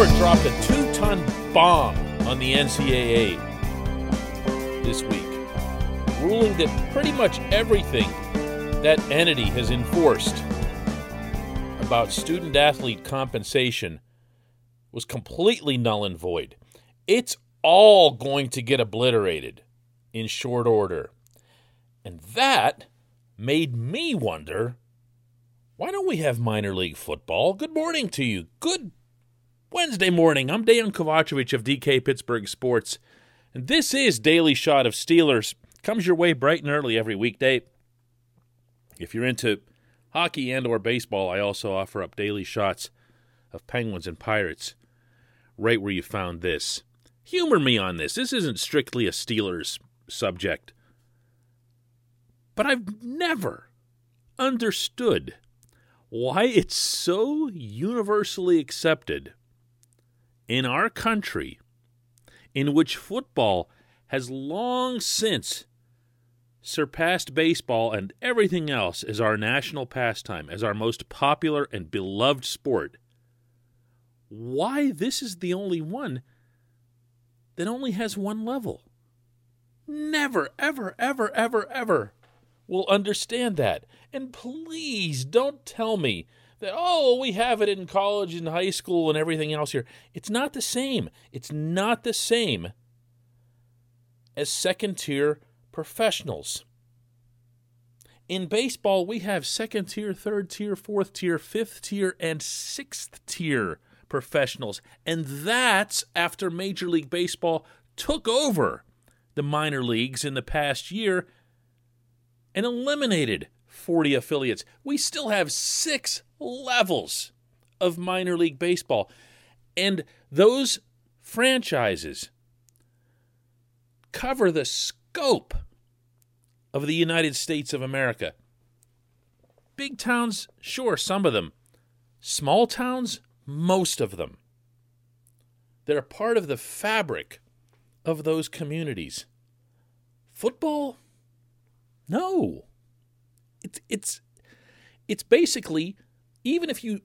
court dropped a two ton bomb on the NCAA this week, ruling that pretty much everything that entity has enforced about student athlete compensation was completely null and void. It's all going to get obliterated in short order. And that made me wonder why don't we have minor league football? Good morning to you. Good Wednesday morning. I'm Dan Kovacevic of DK Pittsburgh Sports, and this is Daily Shot of Steelers. Comes your way bright and early every weekday. If you're into hockey and or baseball, I also offer up daily shots of Penguins and Pirates right where you found this. Humor me on this. This isn't strictly a Steelers subject. But I've never understood why it's so universally accepted in our country in which football has long since surpassed baseball and everything else as our national pastime, as our most popular and beloved sport, why this is the only one that only has one level. Never, ever, ever, ever, ever will understand that. And please don't tell me that, oh, we have it in college and high school and everything else here. It's not the same. It's not the same as second tier professionals. In baseball, we have second tier, third tier, fourth tier, fifth tier, and sixth tier professionals. And that's after Major League Baseball took over the minor leagues in the past year and eliminated 40 affiliates. We still have six levels of minor league baseball. And those franchises cover the scope of the United States of America. Big towns, sure, some of them. Small towns, most of them. They're part of the fabric of those communities. Football? No. It's it's it's basically even if you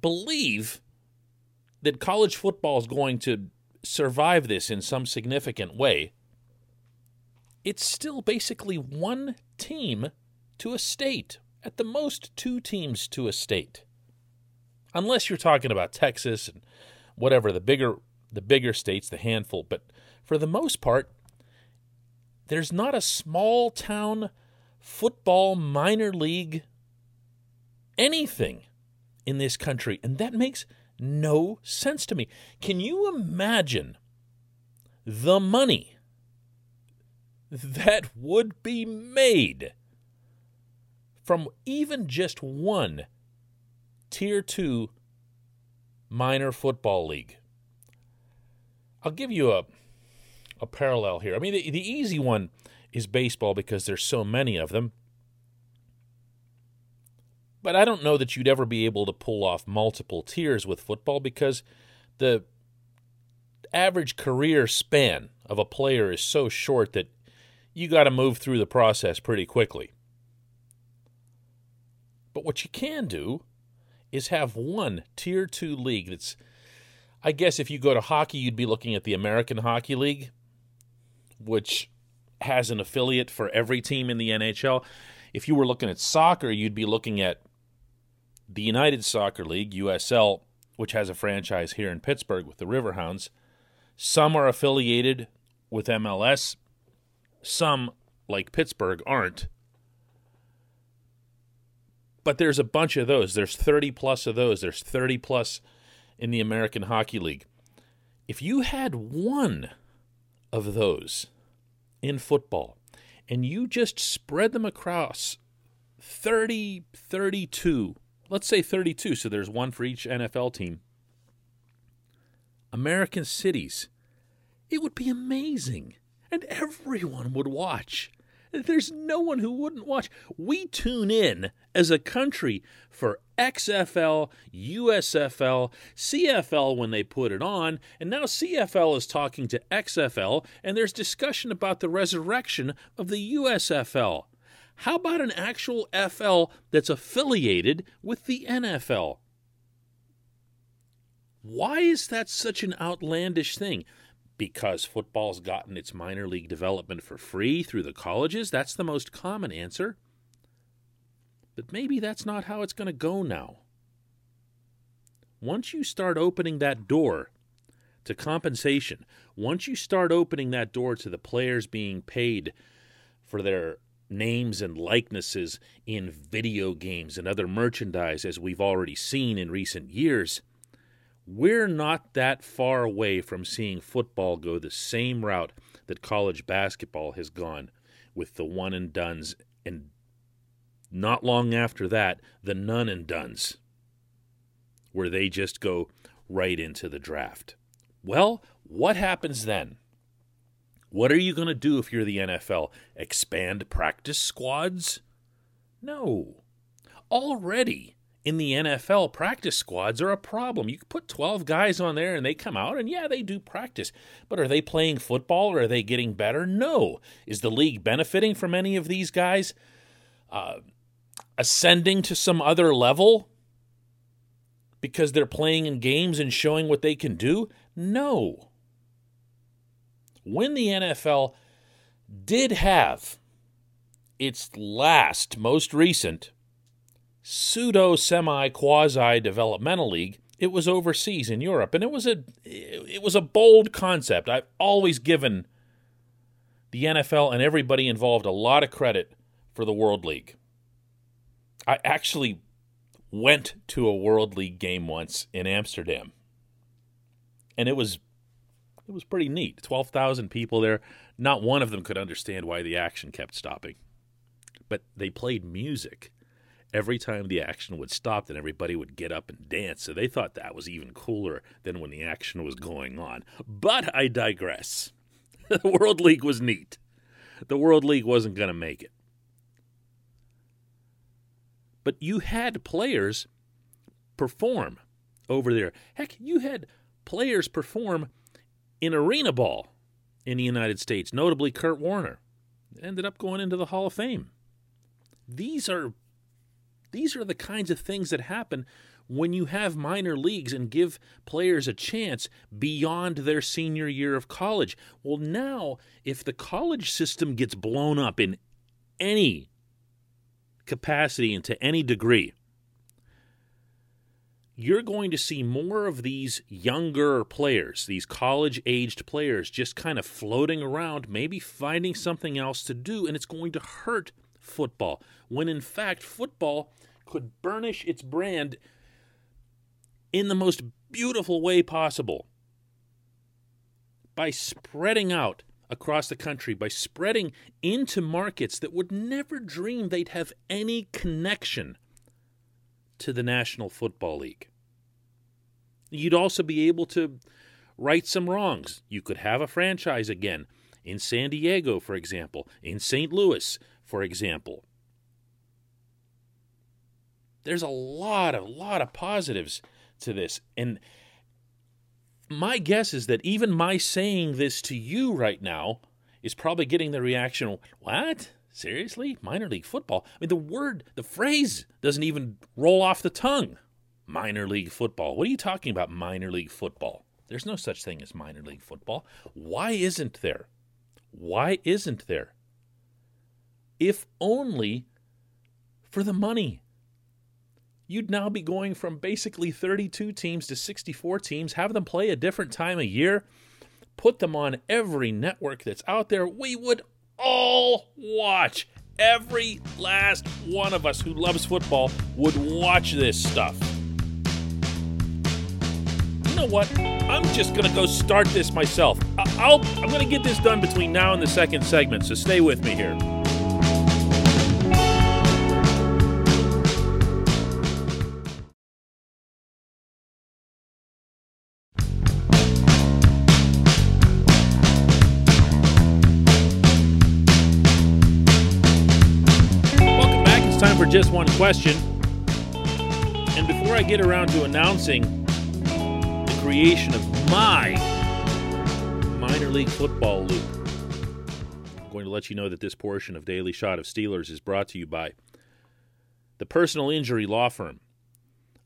believe that college football is going to survive this in some significant way, it's still basically one team to a state, at the most two teams to a state. Unless you're talking about Texas and whatever the bigger the bigger states, the handful, but for the most part, there's not a small town football minor league anything in this country. And that makes no sense to me. Can you imagine the money that would be made from even just one Tier 2 minor football league? I'll give you a, a parallel here. I mean, the, the easy one is baseball because there's so many of them. But I don't know that you'd ever be able to pull off multiple tiers with football because the average career span of a player is so short that you got to move through the process pretty quickly. But what you can do is have one tier 2 league that's I guess if you go to hockey you'd be looking at the American Hockey League which has an affiliate for every team in the NHL. If you were looking at soccer, you'd be looking at the United Soccer League, USL, which has a franchise here in Pittsburgh with the Riverhounds. Some are affiliated with MLS, some, like Pittsburgh, aren't. But there's a bunch of those. There's 30 plus of those. There's 30 plus in the American Hockey League. If you had one of those in football and you just spread them across 30, 32 let's say 32, so there's one for each NFL team. American cities. It would be amazing. And everyone would watch. There's no one who wouldn't watch. We tune in as a country for XFL, USFL, CFL when they put it on, and now CFL is talking to XFL, and there's discussion about the resurrection of the USFL. How about an actual FL that's affiliated with the NFL? Why is that such an outlandish thing? Because football's gotten its minor league development for free through the colleges? That's the most common answer. But maybe that's not how it's going to go now. Once you start opening that door to compensation, once you start opening that door to the players being paid for their names and likenesses in video games and other merchandise, as we've already seen in recent years, we're not that far away from seeing football go the same route that college basketball has gone with the one and dones, and not long after that, the none and dones, where they just go right into the draft. Well, what happens then? What are you going to do if you're the NFL? Expand practice squads? No. Already in the NFL, practice squads are a problem. You put 12 guys on there and they come out, and yeah, they do practice. But are they playing football or are they getting better? No. Is the league benefiting from any of these guys uh, ascending to some other level because they're playing in games and showing what they can do? No when the NFL did have its last, most recent pseudo semi quasi developmental league, it was overseas in Europe, and it was a it was a bold concept. I've always given the NFL and everybody involved a lot of credit for the World League. I actually went to a World League game once in Amsterdam, and it was it was pretty neat. 12,000 people there. Not one of them could understand why the action kept stopping. But they played music every time the action would stop, then everybody would get up and dance. So they thought that was even cooler than when the action was going on. But I digress. the World League was neat. The World League wasn't going to make it. But you had players perform over there. Heck, you had players perform in arena ball in the United States, notably Kurt Warner, ended up going into the Hall of Fame. These are these are the kinds of things that happen when you have minor leagues and give players a chance beyond their senior year of college. Well, now if the college system gets blown up in any capacity and to any degree, you're going to see more of these younger players, these college aged players, just kind of floating around, maybe finding something else to do, and it's going to hurt football. When in fact, football could burnish its brand in the most beautiful way possible by spreading out across the country, by spreading into markets that would never dream they'd have any connection to the National Football League. You'd also be able to right some wrongs. You could have a franchise again in San Diego, for example, in St. Louis, for example. There's a lot of lot of positives to this and my guess is that even my saying this to you right now is probably getting the reaction, "What? Seriously? Minor league football?" I mean, the word, the phrase doesn't even roll off the tongue minor league football. What are you talking about, minor league football? There's no such thing as minor league football. Why isn't there? Why isn't there? If only for the money. You'd now be going from basically 32 teams to 64 teams, have them play a different time of year, put them on every network that's out there. We would all watch. Every last one of us who loves football would watch this stuff You know what? I'm just going to go start this myself. I'll, I'm going to get this done between now and the second segment, so stay with me here. One question. And before I get around to announcing the creation of my minor league football loop. I'm going to let you know that this portion of Daily Shot of Steelers is brought to you by the personal injury law firm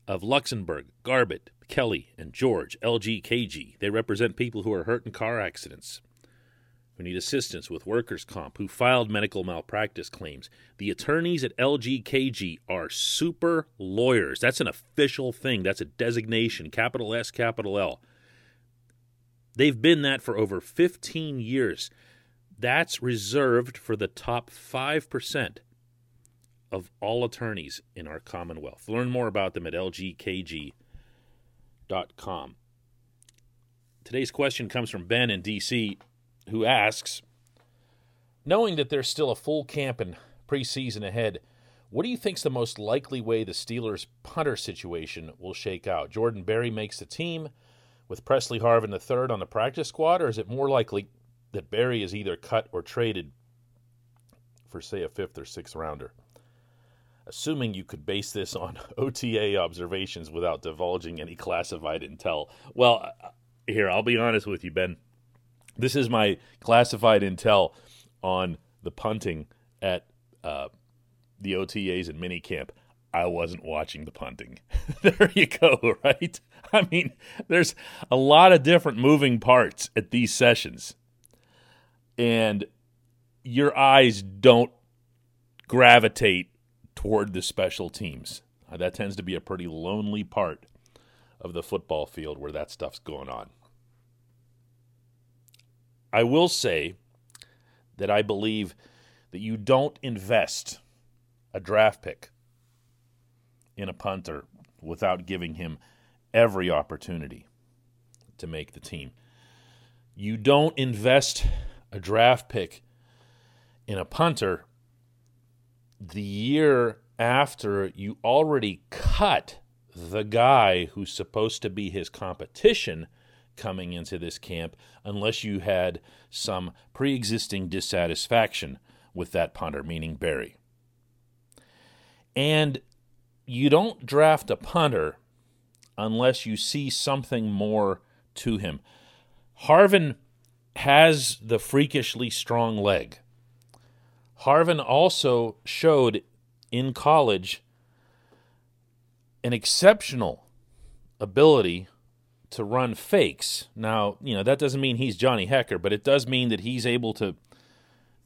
of Luxenberg, Garbett, Kelly and George, LGKG. They represent people who are hurt in car accidents, who need assistance with workers' comp, who filed medical malpractice claims. The attorneys at LGKG are super lawyers. That's an official thing, that's a designation, capital S, capital L. They've been that for over 15 years. That's reserved for the top 5% of all attorneys in our Commonwealth. Learn more about them at lgkg.com. Today's question comes from Ben in DC, who asks Knowing that there's still a full camp and preseason ahead, what do you think's the most likely way the Steelers' punter situation will shake out? Jordan Berry makes the team with Pressley Harvin III on the practice squad, or is it more likely that Berry is either cut or traded for, say, a fifth or sixth rounder? Assuming you could base this on OTA observations without divulging any classified intel. Well, uh, here, I'll be honest with you, Ben. This is my classified intel on the punting at uh, the OTAs and minicamp. I wasn't watching the punting. there you go, right? I mean, there's a lot of different moving parts at these sessions. And your eyes don't gravitate toward the special teams. Uh, that tends to be a pretty lonely part of the football field where that stuff's going on. I will say that I believe that you don't invest a draft pick in a punter without giving him every opportunity to make the team. You don't invest a draft pick in a punter the year after you already cut the guy who's supposed to be his competition coming into this camp unless you had some pre existing dissatisfaction with that punter, meaning Berry. And you don't draft a punter unless you see something more to him. Harvin has the freakishly strong leg. Harvin also showed in college an exceptional ability to run fakes. Now, you know, that doesn't mean he's Johnny Hekker, but it does mean that he's able to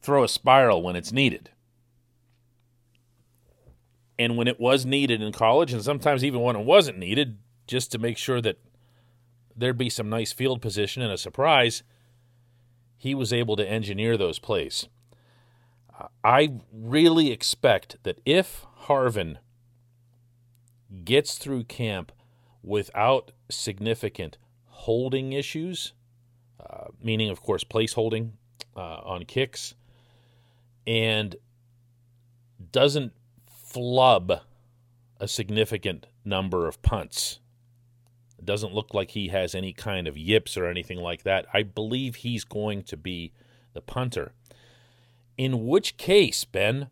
throw a spiral when it's needed and when it was needed in college, and sometimes even when it wasn't needed, just to make sure that there'd be some nice field position and a surprise, he was able to engineer those plays. I really expect that if Harvin gets through camp without significant holding issues, uh, meaning, of course, place holding uh, on kicks, and doesn't flub a significant number of punts. It doesn't look like he has any kind of yips or anything like that. I believe he's going to be the punter. In which case, Ben,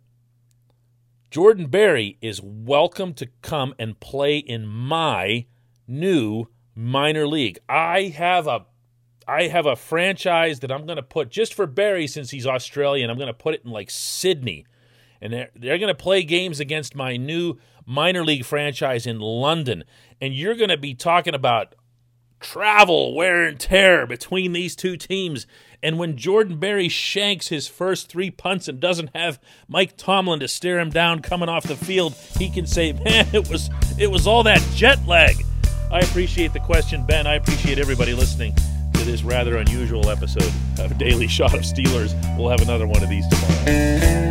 Jordan Berry is welcome to come and play in my new minor league. I have a I have a franchise that I'm going to put just for Berry since he's Australian. I'm going to put it in like Sydney and they're, they're going to play games against my new minor league franchise in London. And you're going to be talking about travel, wear and tear between these two teams. And when Jordan Berry shanks his first three punts and doesn't have Mike Tomlin to stare him down coming off the field, he can say, "Man, it was it was all that jet lag." I appreciate the question, Ben. I appreciate everybody listening to this rather unusual episode of Daily Shot of Steelers. We'll have another one of these tomorrow.